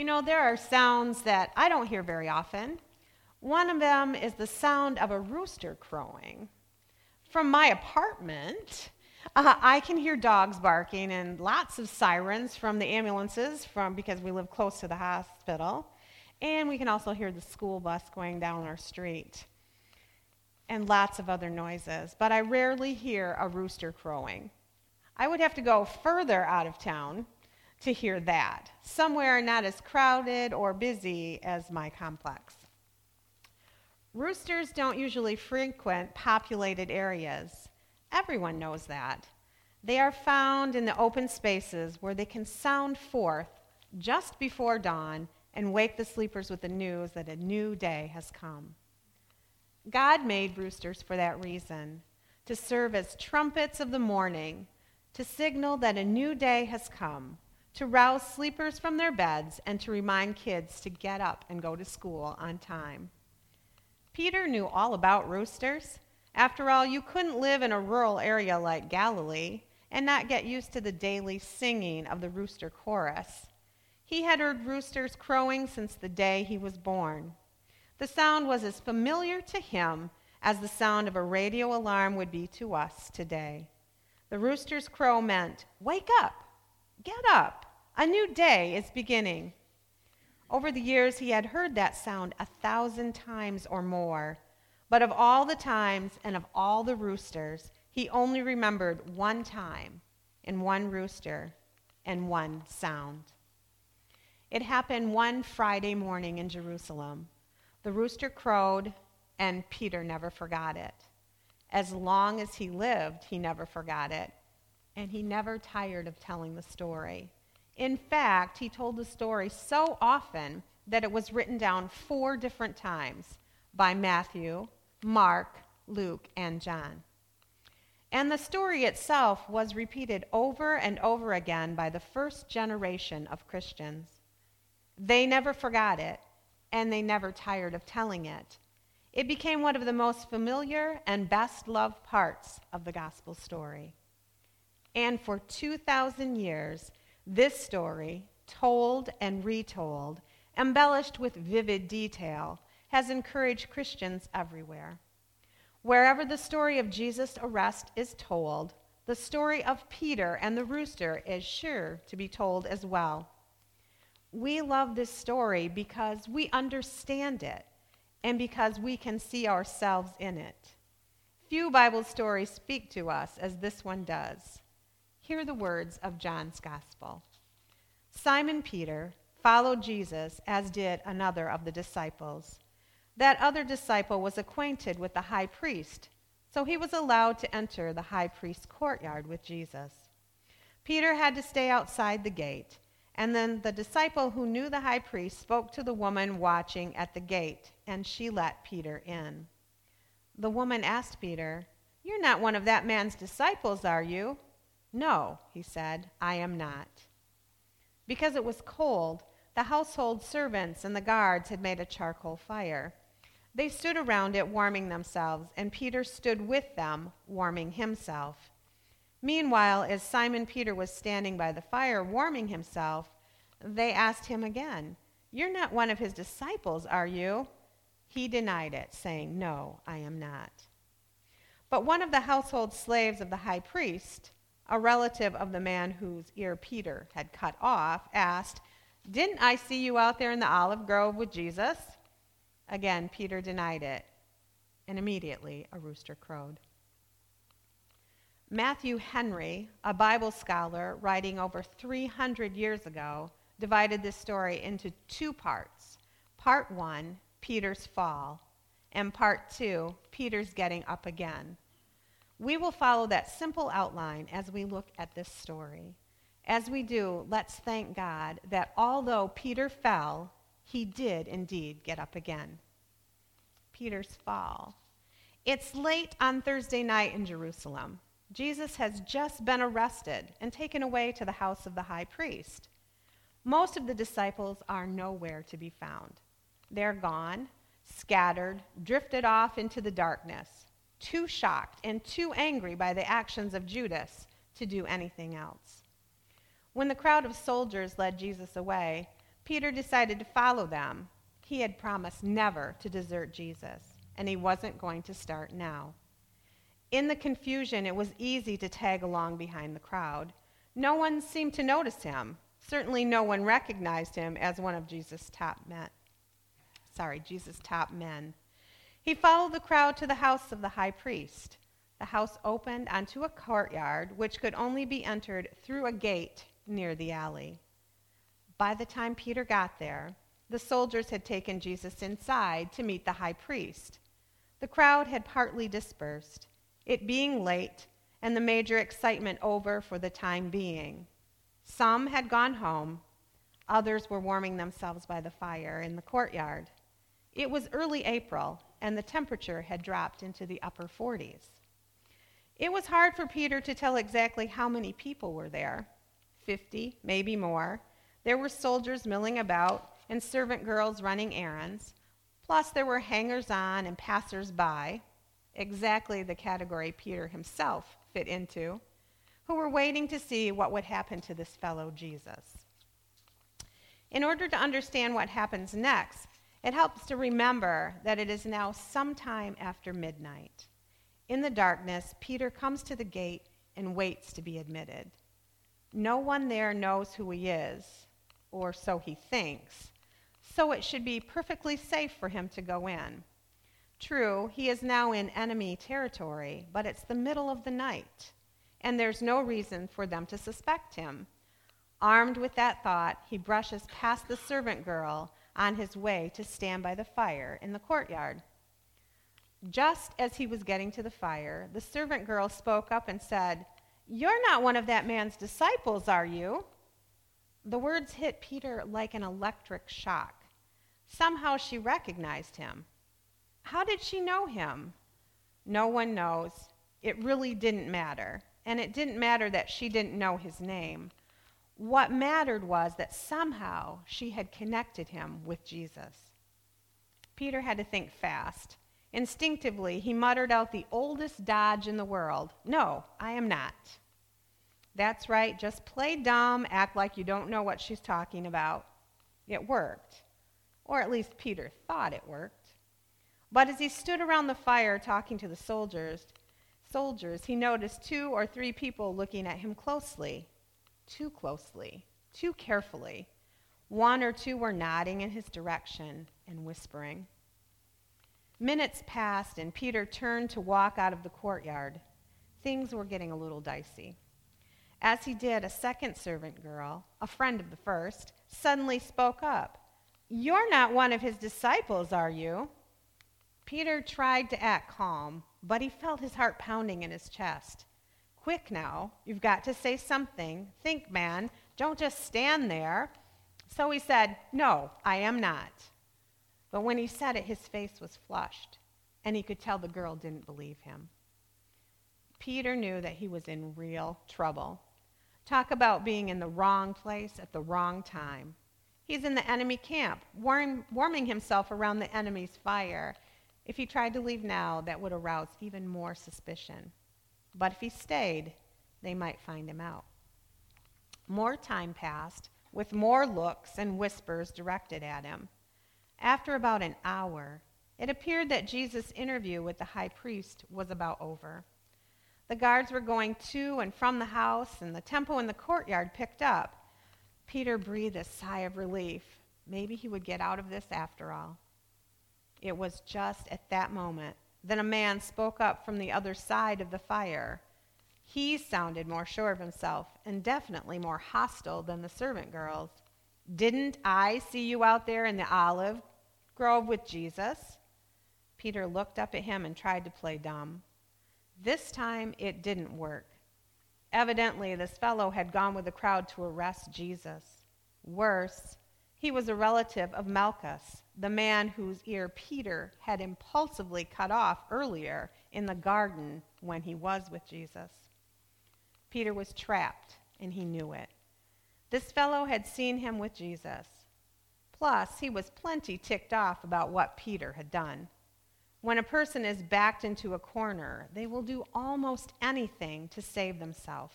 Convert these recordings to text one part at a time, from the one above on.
You know, there are sounds that I don't hear very often. One of them is the sound of a rooster crowing. From my apartment, uh, I can hear dogs barking and lots of sirens from the ambulances from because we live close to the hospital. And we can also hear the school bus going down our street and lots of other noises. But I rarely hear a rooster crowing. I would have to go further out of town to hear that, somewhere not as crowded or busy as my complex. Roosters don't usually frequent populated areas. Everyone knows that. They are found in the open spaces where they can sound forth just before dawn and wake the sleepers with the news that a new day has come. God made roosters for that reason to serve as trumpets of the morning, to signal that a new day has come to rouse sleepers from their beds, and to remind kids to get up and go to school on time. Peter knew all about roosters. After all, you couldn't live in a rural area like Galilee and not get used to the daily singing of the rooster chorus. He had heard roosters crowing since the day he was born. The sound was as familiar to him as the sound of a radio alarm would be to us today. The rooster's crow meant, Wake up! Get up. A new day is beginning. Over the years, he had heard that sound a thousand times or more. But of all the times and of all the roosters, he only remembered one time and one rooster and one sound. It happened one Friday morning in Jerusalem. The rooster crowed, and Peter never forgot it. As long as he lived, he never forgot it and he never tired of telling the story. In fact, he told the story so often that it was written down four different times by Matthew, Mark, Luke, and John. And the story itself was repeated over and over again by the first generation of Christians. They never forgot it, and they never tired of telling it. It became one of the most familiar and best loved parts of the gospel story. And for 2,000 years, this story, told and retold, embellished with vivid detail, has encouraged Christians everywhere. Wherever the story of Jesus' arrest is told, the story of Peter and the rooster is sure to be told as well. We love this story because we understand it and because we can see ourselves in it. Few Bible stories speak to us as this one does. Hear the words of John's Gospel. Simon Peter followed Jesus, as did another of the disciples. That other disciple was acquainted with the high priest, so he was allowed to enter the high priest's courtyard with Jesus. Peter had to stay outside the gate, and then the disciple who knew the high priest spoke to the woman watching at the gate, and she let Peter in. The woman asked Peter, You're not one of that man's disciples, are you? No, he said, I am not. Because it was cold, the household servants and the guards had made a charcoal fire. They stood around it, warming themselves, and Peter stood with them, warming himself. Meanwhile, as Simon Peter was standing by the fire, warming himself, they asked him again, You're not one of his disciples, are you? He denied it, saying, No, I am not. But one of the household slaves of the high priest, a relative of the man whose ear Peter had cut off, asked, Didn't I see you out there in the olive grove with Jesus? Again, Peter denied it, and immediately a rooster crowed. Matthew Henry, a Bible scholar writing over 300 years ago, divided this story into two parts. Part one, Peter's fall, and part two, Peter's getting up again. We will follow that simple outline as we look at this story. As we do, let's thank God that although Peter fell, he did indeed get up again. Peter's fall. It's late on Thursday night in Jerusalem. Jesus has just been arrested and taken away to the house of the high priest. Most of the disciples are nowhere to be found. They're gone, scattered, drifted off into the darkness too shocked and too angry by the actions of Judas to do anything else. When the crowd of soldiers led Jesus away, Peter decided to follow them. He had promised never to desert Jesus, and he wasn't going to start now. In the confusion, it was easy to tag along behind the crowd. No one seemed to notice him. Certainly, no one recognized him as one of Jesus' top men. Sorry, Jesus' top men. He followed the crowd to the house of the high priest. The house opened onto a courtyard which could only be entered through a gate near the alley. By the time Peter got there, the soldiers had taken Jesus inside to meet the high priest. The crowd had partly dispersed, it being late and the major excitement over for the time being. Some had gone home, others were warming themselves by the fire in the courtyard. It was early April, and the temperature had dropped into the upper 40s. It was hard for Peter to tell exactly how many people were there 50, maybe more. There were soldiers milling about and servant girls running errands. Plus, there were hangers on and passers by, exactly the category Peter himself fit into, who were waiting to see what would happen to this fellow Jesus. In order to understand what happens next, it helps to remember that it is now sometime after midnight. In the darkness, Peter comes to the gate and waits to be admitted. No one there knows who he is, or so he thinks, so it should be perfectly safe for him to go in. True, he is now in enemy territory, but it's the middle of the night, and there's no reason for them to suspect him. Armed with that thought, he brushes past the servant girl on his way to stand by the fire in the courtyard. Just as he was getting to the fire, the servant girl spoke up and said, You're not one of that man's disciples, are you? The words hit Peter like an electric shock. Somehow she recognized him. How did she know him? No one knows. It really didn't matter. And it didn't matter that she didn't know his name. What mattered was that somehow she had connected him with Jesus. Peter had to think fast. Instinctively, he muttered out the oldest dodge in the world No, I am not. That's right, just play dumb, act like you don't know what she's talking about. It worked. Or at least Peter thought it worked. But as he stood around the fire talking to the soldiers, soldiers, he noticed two or three people looking at him closely too closely, too carefully. One or two were nodding in his direction and whispering. Minutes passed, and Peter turned to walk out of the courtyard. Things were getting a little dicey. As he did, a second servant girl, a friend of the first, suddenly spoke up. You're not one of his disciples, are you? Peter tried to act calm, but he felt his heart pounding in his chest. Quick now, you've got to say something. Think, man. Don't just stand there. So he said, No, I am not. But when he said it, his face was flushed, and he could tell the girl didn't believe him. Peter knew that he was in real trouble. Talk about being in the wrong place at the wrong time. He's in the enemy camp, warm, warming himself around the enemy's fire. If he tried to leave now, that would arouse even more suspicion. But if he stayed, they might find him out. More time passed, with more looks and whispers directed at him. After about an hour, it appeared that Jesus' interview with the high priest was about over. The guards were going to and from the house, and the tempo in the courtyard picked up. Peter breathed a sigh of relief. Maybe he would get out of this after all. It was just at that moment then a man spoke up from the other side of the fire. He sounded more sure of himself and definitely more hostile than the servant girls. Didn't I see you out there in the olive grove with Jesus? Peter looked up at him and tried to play dumb. This time it didn't work. Evidently, this fellow had gone with the crowd to arrest Jesus. Worse, he was a relative of Malchus, the man whose ear Peter had impulsively cut off earlier in the garden when he was with Jesus. Peter was trapped, and he knew it. This fellow had seen him with Jesus. Plus, he was plenty ticked off about what Peter had done. When a person is backed into a corner, they will do almost anything to save themselves.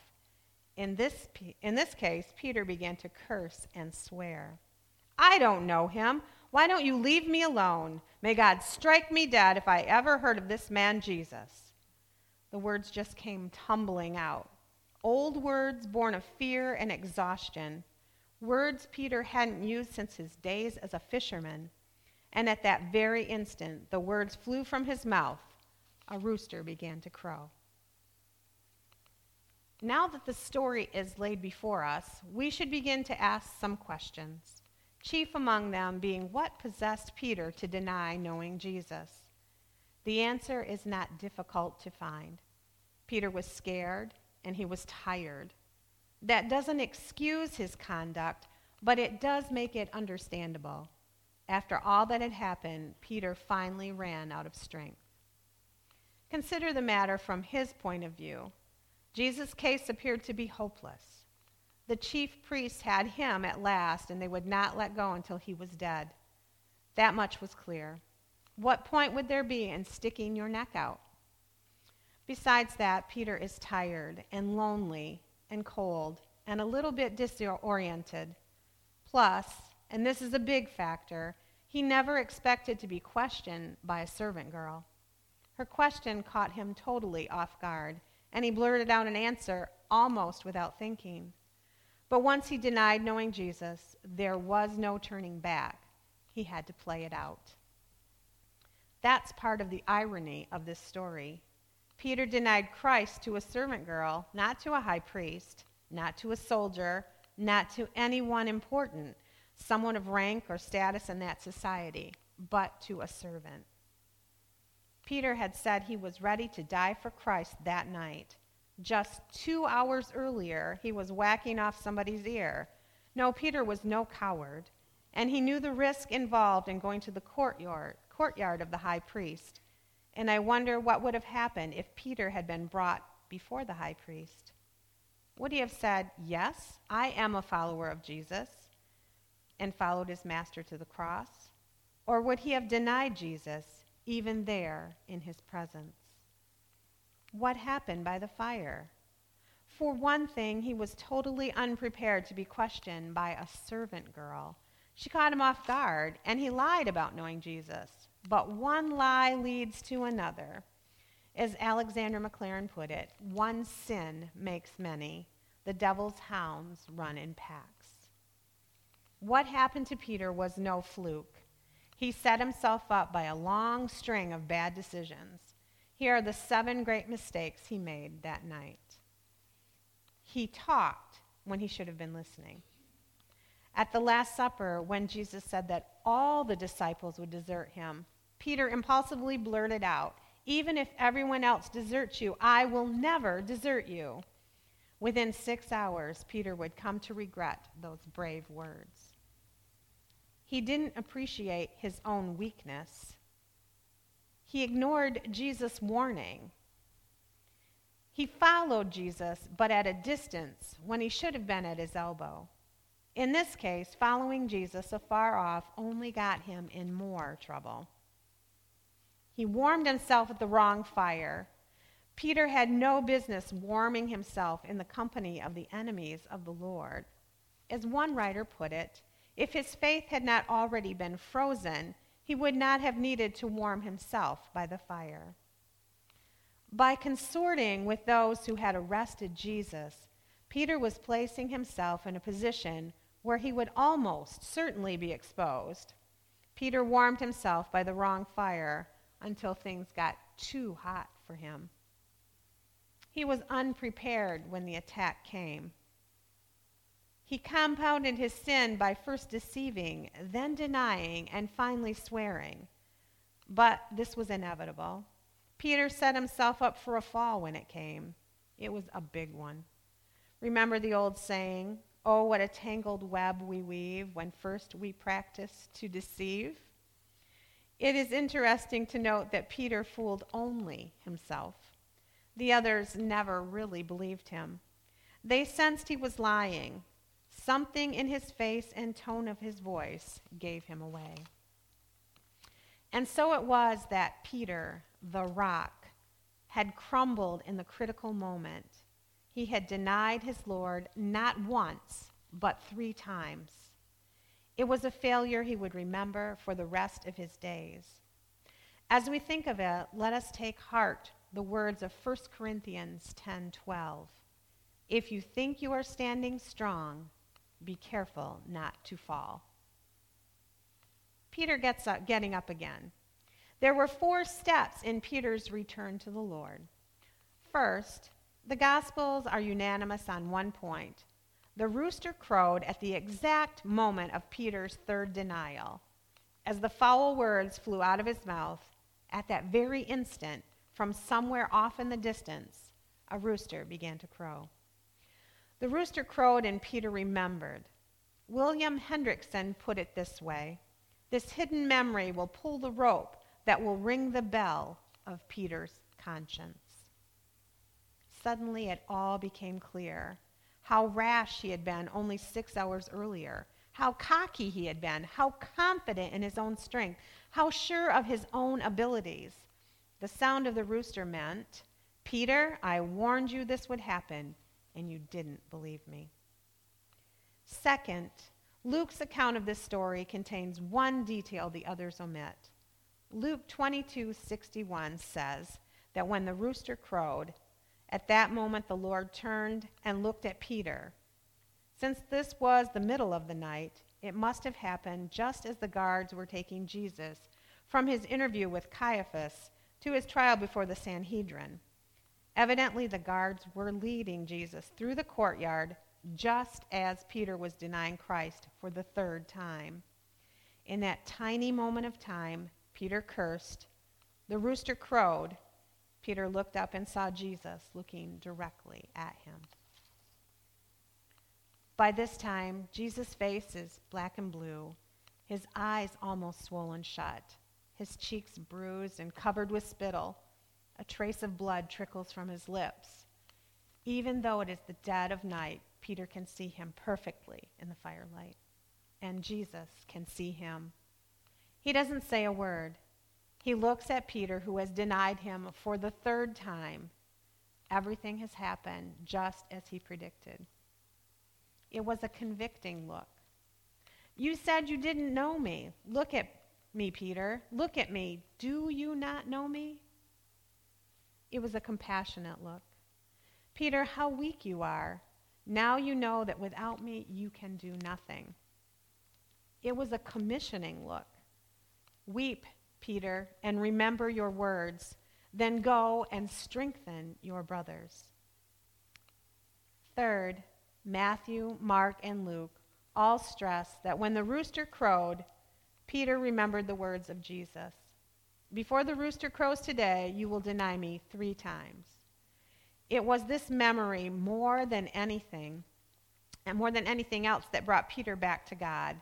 In this, in this case, Peter began to curse and swear. I don't know him. Why don't you leave me alone? May God strike me dead if I ever heard of this man Jesus. The words just came tumbling out. Old words born of fear and exhaustion. Words Peter hadn't used since his days as a fisherman. And at that very instant, the words flew from his mouth. A rooster began to crow. Now that the story is laid before us, we should begin to ask some questions chief among them being what possessed Peter to deny knowing Jesus. The answer is not difficult to find. Peter was scared and he was tired. That doesn't excuse his conduct, but it does make it understandable. After all that had happened, Peter finally ran out of strength. Consider the matter from his point of view. Jesus' case appeared to be hopeless. The chief priests had him at last, and they would not let go until he was dead. That much was clear. What point would there be in sticking your neck out? Besides that, Peter is tired and lonely and cold and a little bit disoriented. Plus, and this is a big factor, he never expected to be questioned by a servant girl. Her question caught him totally off guard, and he blurted out an answer almost without thinking. But once he denied knowing Jesus, there was no turning back. He had to play it out. That's part of the irony of this story. Peter denied Christ to a servant girl, not to a high priest, not to a soldier, not to anyone important, someone of rank or status in that society, but to a servant. Peter had said he was ready to die for Christ that night. Just two hours earlier, he was whacking off somebody's ear. No, Peter was no coward, and he knew the risk involved in going to the courtyard, courtyard of the high priest. And I wonder what would have happened if Peter had been brought before the high priest. Would he have said, Yes, I am a follower of Jesus, and followed his master to the cross? Or would he have denied Jesus even there in his presence? What happened by the fire. For one thing, he was totally unprepared to be questioned by a servant girl. She caught him off guard, and he lied about knowing Jesus. But one lie leads to another. As Alexander Maclaren put it, one sin makes many. The devil's hounds run in packs. What happened to Peter was no fluke. He set himself up by a long string of bad decisions. Here are the seven great mistakes he made that night. He talked when he should have been listening. At the Last Supper, when Jesus said that all the disciples would desert him, Peter impulsively blurted out, Even if everyone else deserts you, I will never desert you. Within six hours, Peter would come to regret those brave words. He didn't appreciate his own weakness he ignored Jesus' warning. He followed Jesus, but at a distance when he should have been at his elbow. In this case, following Jesus afar off only got him in more trouble. He warmed himself at the wrong fire. Peter had no business warming himself in the company of the enemies of the Lord. As one writer put it, if his faith had not already been frozen, he would not have needed to warm himself by the fire. By consorting with those who had arrested Jesus, Peter was placing himself in a position where he would almost certainly be exposed. Peter warmed himself by the wrong fire until things got too hot for him. He was unprepared when the attack came. He compounded his sin by first deceiving, then denying, and finally swearing. But this was inevitable. Peter set himself up for a fall when it came. It was a big one. Remember the old saying, Oh, what a tangled web we weave when first we practice to deceive? It is interesting to note that Peter fooled only himself. The others never really believed him. They sensed he was lying, Something in his face and tone of his voice gave him away. And so it was that Peter, the rock, had crumbled in the critical moment. He had denied his Lord not once, but three times. It was a failure he would remember for the rest of his days. As we think of it, let us take heart the words of 1 Corinthians 10:12. If you think you are standing strong, be careful not to fall. Peter gets up, getting up again. There were four steps in Peter's return to the Lord. First, the Gospels are unanimous on one point. The rooster crowed at the exact moment of Peter's third denial. As the foul words flew out of his mouth, at that very instant, from somewhere off in the distance, a rooster began to crow. The rooster crowed and Peter remembered. William Hendriksen put it this way This hidden memory will pull the rope that will ring the bell of Peter's conscience. Suddenly it all became clear how rash he had been only six hours earlier, how cocky he had been, how confident in his own strength, how sure of his own abilities. The sound of the rooster meant, Peter, I warned you this would happen, and you didn't believe me. Second, Luke's account of this story contains one detail the others omit. Luke 22:61 says that when the rooster crowed, at that moment the Lord turned and looked at Peter. Since this was the middle of the night, it must have happened just as the guards were taking Jesus from his interview with Caiaphas to his trial before the Sanhedrin. Evidently, the guards were leading Jesus through the courtyard just as Peter was denying Christ for the third time. In that tiny moment of time, Peter cursed. The rooster crowed. Peter looked up and saw Jesus looking directly at him. By this time, Jesus' face is black and blue, his eyes almost swollen shut, his cheeks bruised and covered with spittle. A trace of blood trickles from his lips. Even though it is the dead of night, Peter can see him perfectly in the firelight, and Jesus can see him. He doesn't say a word. He looks at Peter, who has denied him for the third time. Everything has happened just as he predicted. It was a convicting look. You said you didn't know me. Look at me, Peter. Look at me. Do you not know me? It was a compassionate look. Peter, how weak you are. Now you know that without me you can do nothing. It was a commissioning look. Weep, Peter, and remember your words. Then go and strengthen your brothers. Third, Matthew, Mark, and Luke all stress that when the rooster crowed, Peter remembered the words of Jesus Before the rooster crows today, you will deny me three times. It was this memory more than anything, and more than anything else, that brought Peter back to God.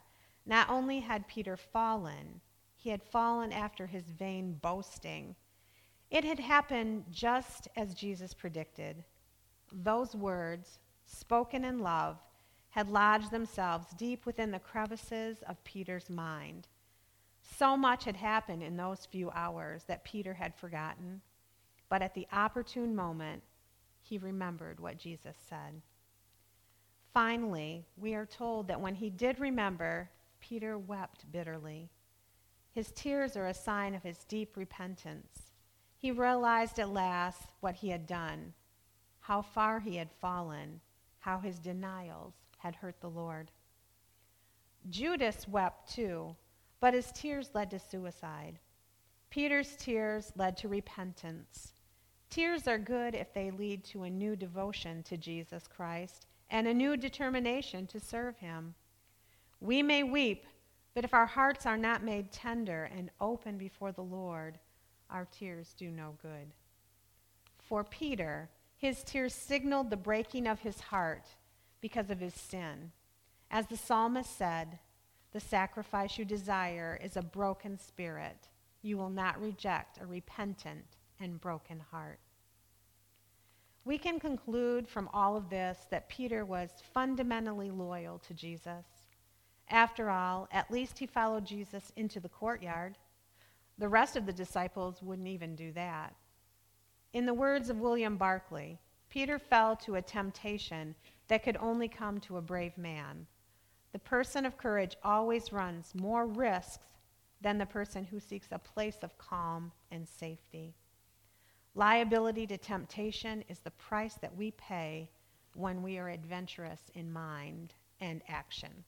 Not only had Peter fallen, he had fallen after his vain boasting. It had happened just as Jesus predicted. Those words, spoken in love, had lodged themselves deep within the crevices of Peter's mind. So much had happened in those few hours that Peter had forgotten, but at the opportune moment, he remembered what Jesus said. Finally, we are told that when he did remember, Peter wept bitterly. His tears are a sign of his deep repentance. He realized at last what he had done, how far he had fallen, how his denials had hurt the Lord. Judas wept too, but his tears led to suicide. Peter's tears led to repentance. Tears are good if they lead to a new devotion to Jesus Christ and a new determination to serve him. We may weep but if our hearts are not made tender and open before the Lord, our tears do no good. For Peter, his tears signaled the breaking of his heart because of his sin. As the psalmist said, the sacrifice you desire is a broken spirit. You will not reject a repentant and broken heart. We can conclude from all of this that Peter was fundamentally loyal to Jesus. After all, at least he followed Jesus into the courtyard. The rest of the disciples wouldn't even do that. In the words of William Barclay, Peter fell to a temptation that could only come to a brave man. The person of courage always runs more risks than the person who seeks a place of calm and safety. Liability to temptation is the price that we pay when we are adventurous in mind and action.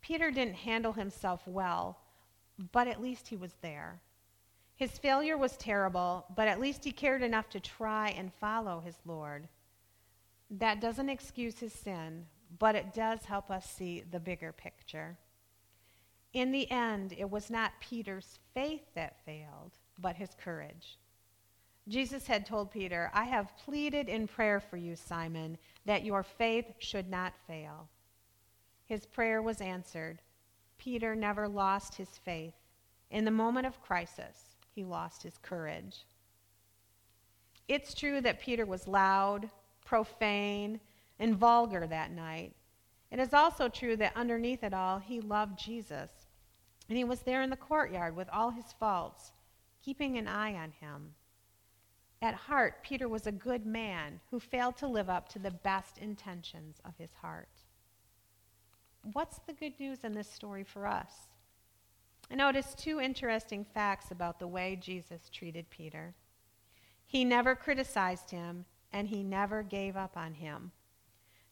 Peter didn't handle himself well, but at least he was there. His failure was terrible, but at least he cared enough to try and follow his Lord. That doesn't excuse his sin, but it does help us see the bigger picture. In the end, it was not Peter's faith that failed, but his courage. Jesus had told Peter, I have pleaded in prayer for you, Simon, that your faith should not fail. His prayer was answered. Peter never lost his faith. In the moment of crisis, he lost his courage. It's true that Peter was loud, profane, and vulgar that night. It is also true that underneath it all, he loved Jesus. And he was there in the courtyard with all his faults, keeping an eye on him. At heart, Peter was a good man who failed to live up to the best intentions of his heart. What's the good news in this story for us? I noticed two interesting facts about the way Jesus treated Peter. He never criticized him, and he never gave up on him.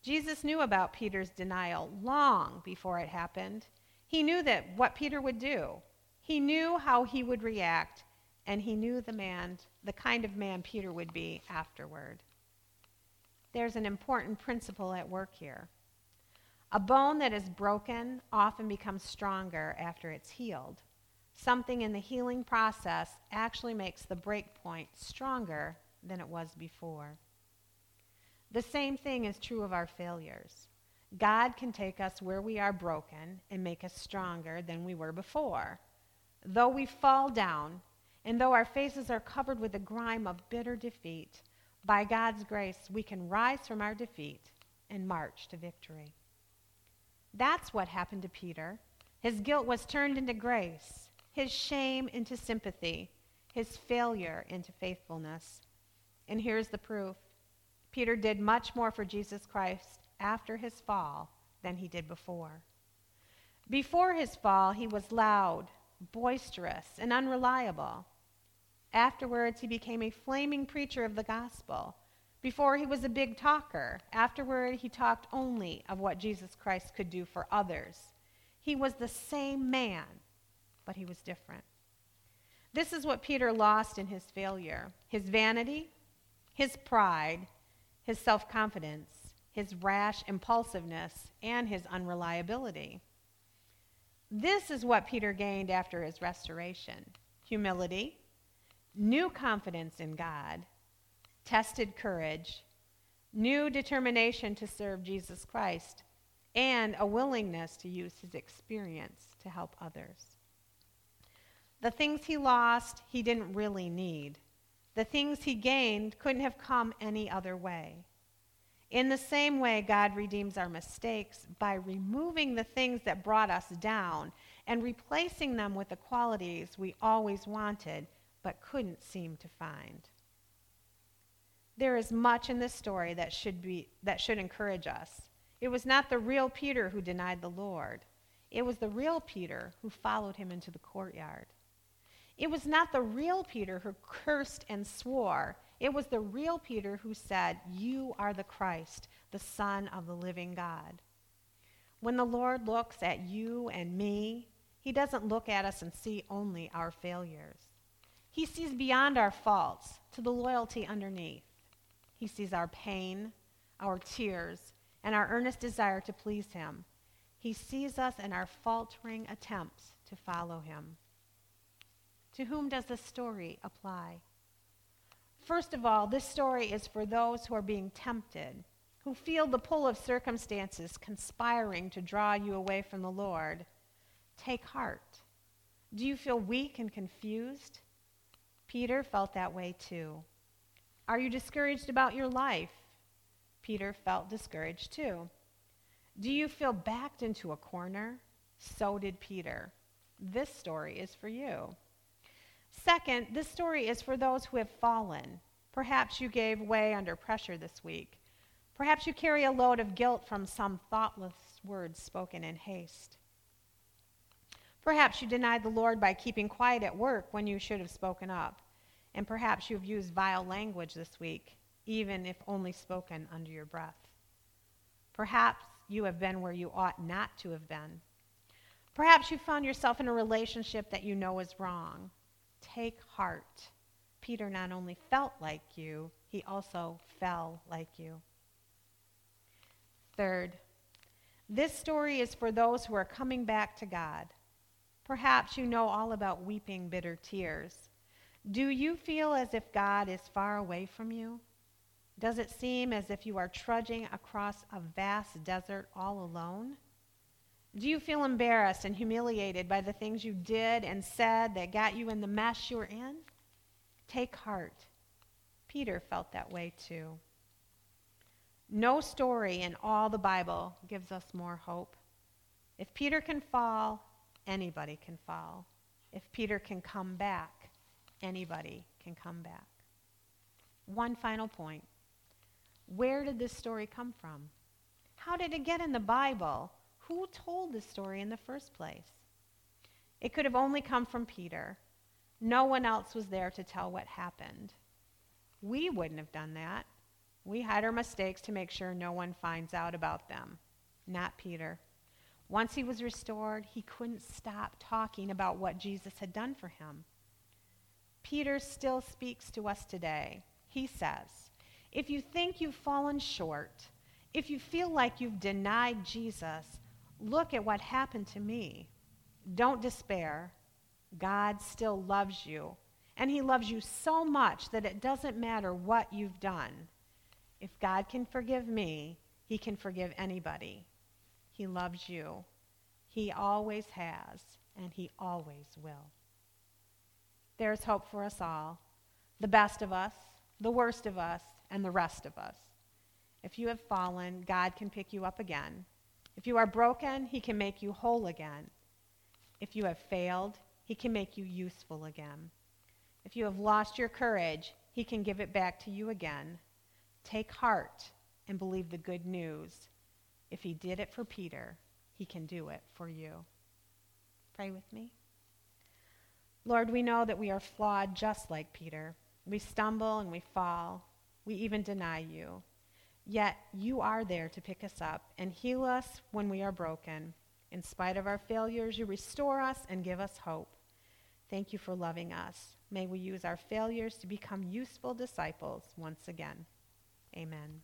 Jesus knew about Peter's denial long before it happened. He knew that what Peter would do. He knew how he would react, and he knew the man, the kind of man Peter would be afterward. There's an important principle at work here. A bone that is broken often becomes stronger after it's healed. Something in the healing process actually makes the break point stronger than it was before. The same thing is true of our failures. God can take us where we are broken and make us stronger than we were before. Though we fall down, and though our faces are covered with the grime of bitter defeat, by God's grace, we can rise from our defeat and march to victory. That's what happened to Peter. His guilt was turned into grace, his shame into sympathy, his failure into faithfulness. And here's the proof Peter did much more for Jesus Christ after his fall than he did before. Before his fall, he was loud, boisterous, and unreliable. Afterwards, he became a flaming preacher of the gospel. Before, he was a big talker. Afterward, he talked only of what Jesus Christ could do for others. He was the same man, but he was different. This is what Peter lost in his failure his vanity, his pride, his self confidence, his rash impulsiveness, and his unreliability. This is what Peter gained after his restoration humility, new confidence in God, tested courage, new determination to serve Jesus Christ, and a willingness to use his experience to help others. The things he lost, he didn't really need. The things he gained couldn't have come any other way. In the same way, God redeems our mistakes by removing the things that brought us down and replacing them with the qualities we always wanted but couldn't seem to find. There is much in this story that should, be, that should encourage us. It was not the real Peter who denied the Lord, it was the real Peter who followed him into the courtyard. It was not the real Peter who cursed and swore. It was the real Peter who said, You are the Christ, the Son of the living God. When the Lord looks at you and me, he doesn't look at us and see only our failures. He sees beyond our faults to the loyalty underneath. He sees our pain, our tears, and our earnest desire to please Him. He sees us in our faltering attempts to follow Him. To whom does this story apply? First of all, this story is for those who are being tempted, who feel the pull of circumstances conspiring to draw you away from the Lord. Take heart. Do you feel weak and confused? Peter felt that way too. Are you discouraged about your life? Peter felt discouraged too. Do you feel backed into a corner? So did Peter. This story is for you. Second, this story is for those who have fallen. Perhaps you gave way under pressure this week. Perhaps you carry a load of guilt from some thoughtless words spoken in haste. Perhaps you denied the Lord by keeping quiet at work when you should have spoken up. And perhaps you have used vile language this week, even if only spoken under your breath. Perhaps you have been where you ought not to have been. Perhaps you found yourself in a relationship that you know is wrong. Take heart. Peter not only felt like you, he also fell like you. Third, this story is for those who are coming back to God. Perhaps you know all about weeping bitter tears. Do you feel as if God is far away from you? Does it seem as if you are trudging across a vast desert all alone? Do you feel embarrassed and humiliated by the things you did and said that got you in the mess you're in? Take heart. Peter felt that way too. No story in all the Bible gives us more hope. If Peter can fall, anybody can fall. If Peter can come back, anybody can come back. One final point. Where did this story come from? How did it get in the Bible? Who told this story in the first place? It could have only come from Peter. No one else was there to tell what happened. We wouldn't have done that. We hide our mistakes to make sure no one finds out about them. Not Peter. Once he was restored, he couldn't stop talking about what Jesus had done for him. Peter still speaks to us today. He says, If you think you've fallen short, if you feel like you've denied Jesus, look at what happened to me. Don't despair. God still loves you. And he loves you so much that it doesn't matter what you've done. If God can forgive me, he can forgive anybody. He loves you. He always has, and he always will. There's hope for us all the best of us, the worst of us, and the rest of us. If you have fallen, God can pick you up again. If you are broken, he can make you whole again. If you have failed, he can make you useful again. If you have lost your courage, he can give it back to you again. Take heart and believe the good news. If he did it for Peter, he can do it for you. Pray with me. Lord, we know that we are flawed just like Peter. We stumble and we fall. We even deny you. Yet you are there to pick us up and heal us when we are broken. In spite of our failures, you restore us and give us hope. Thank you for loving us. May we use our failures to become useful disciples once again. Amen.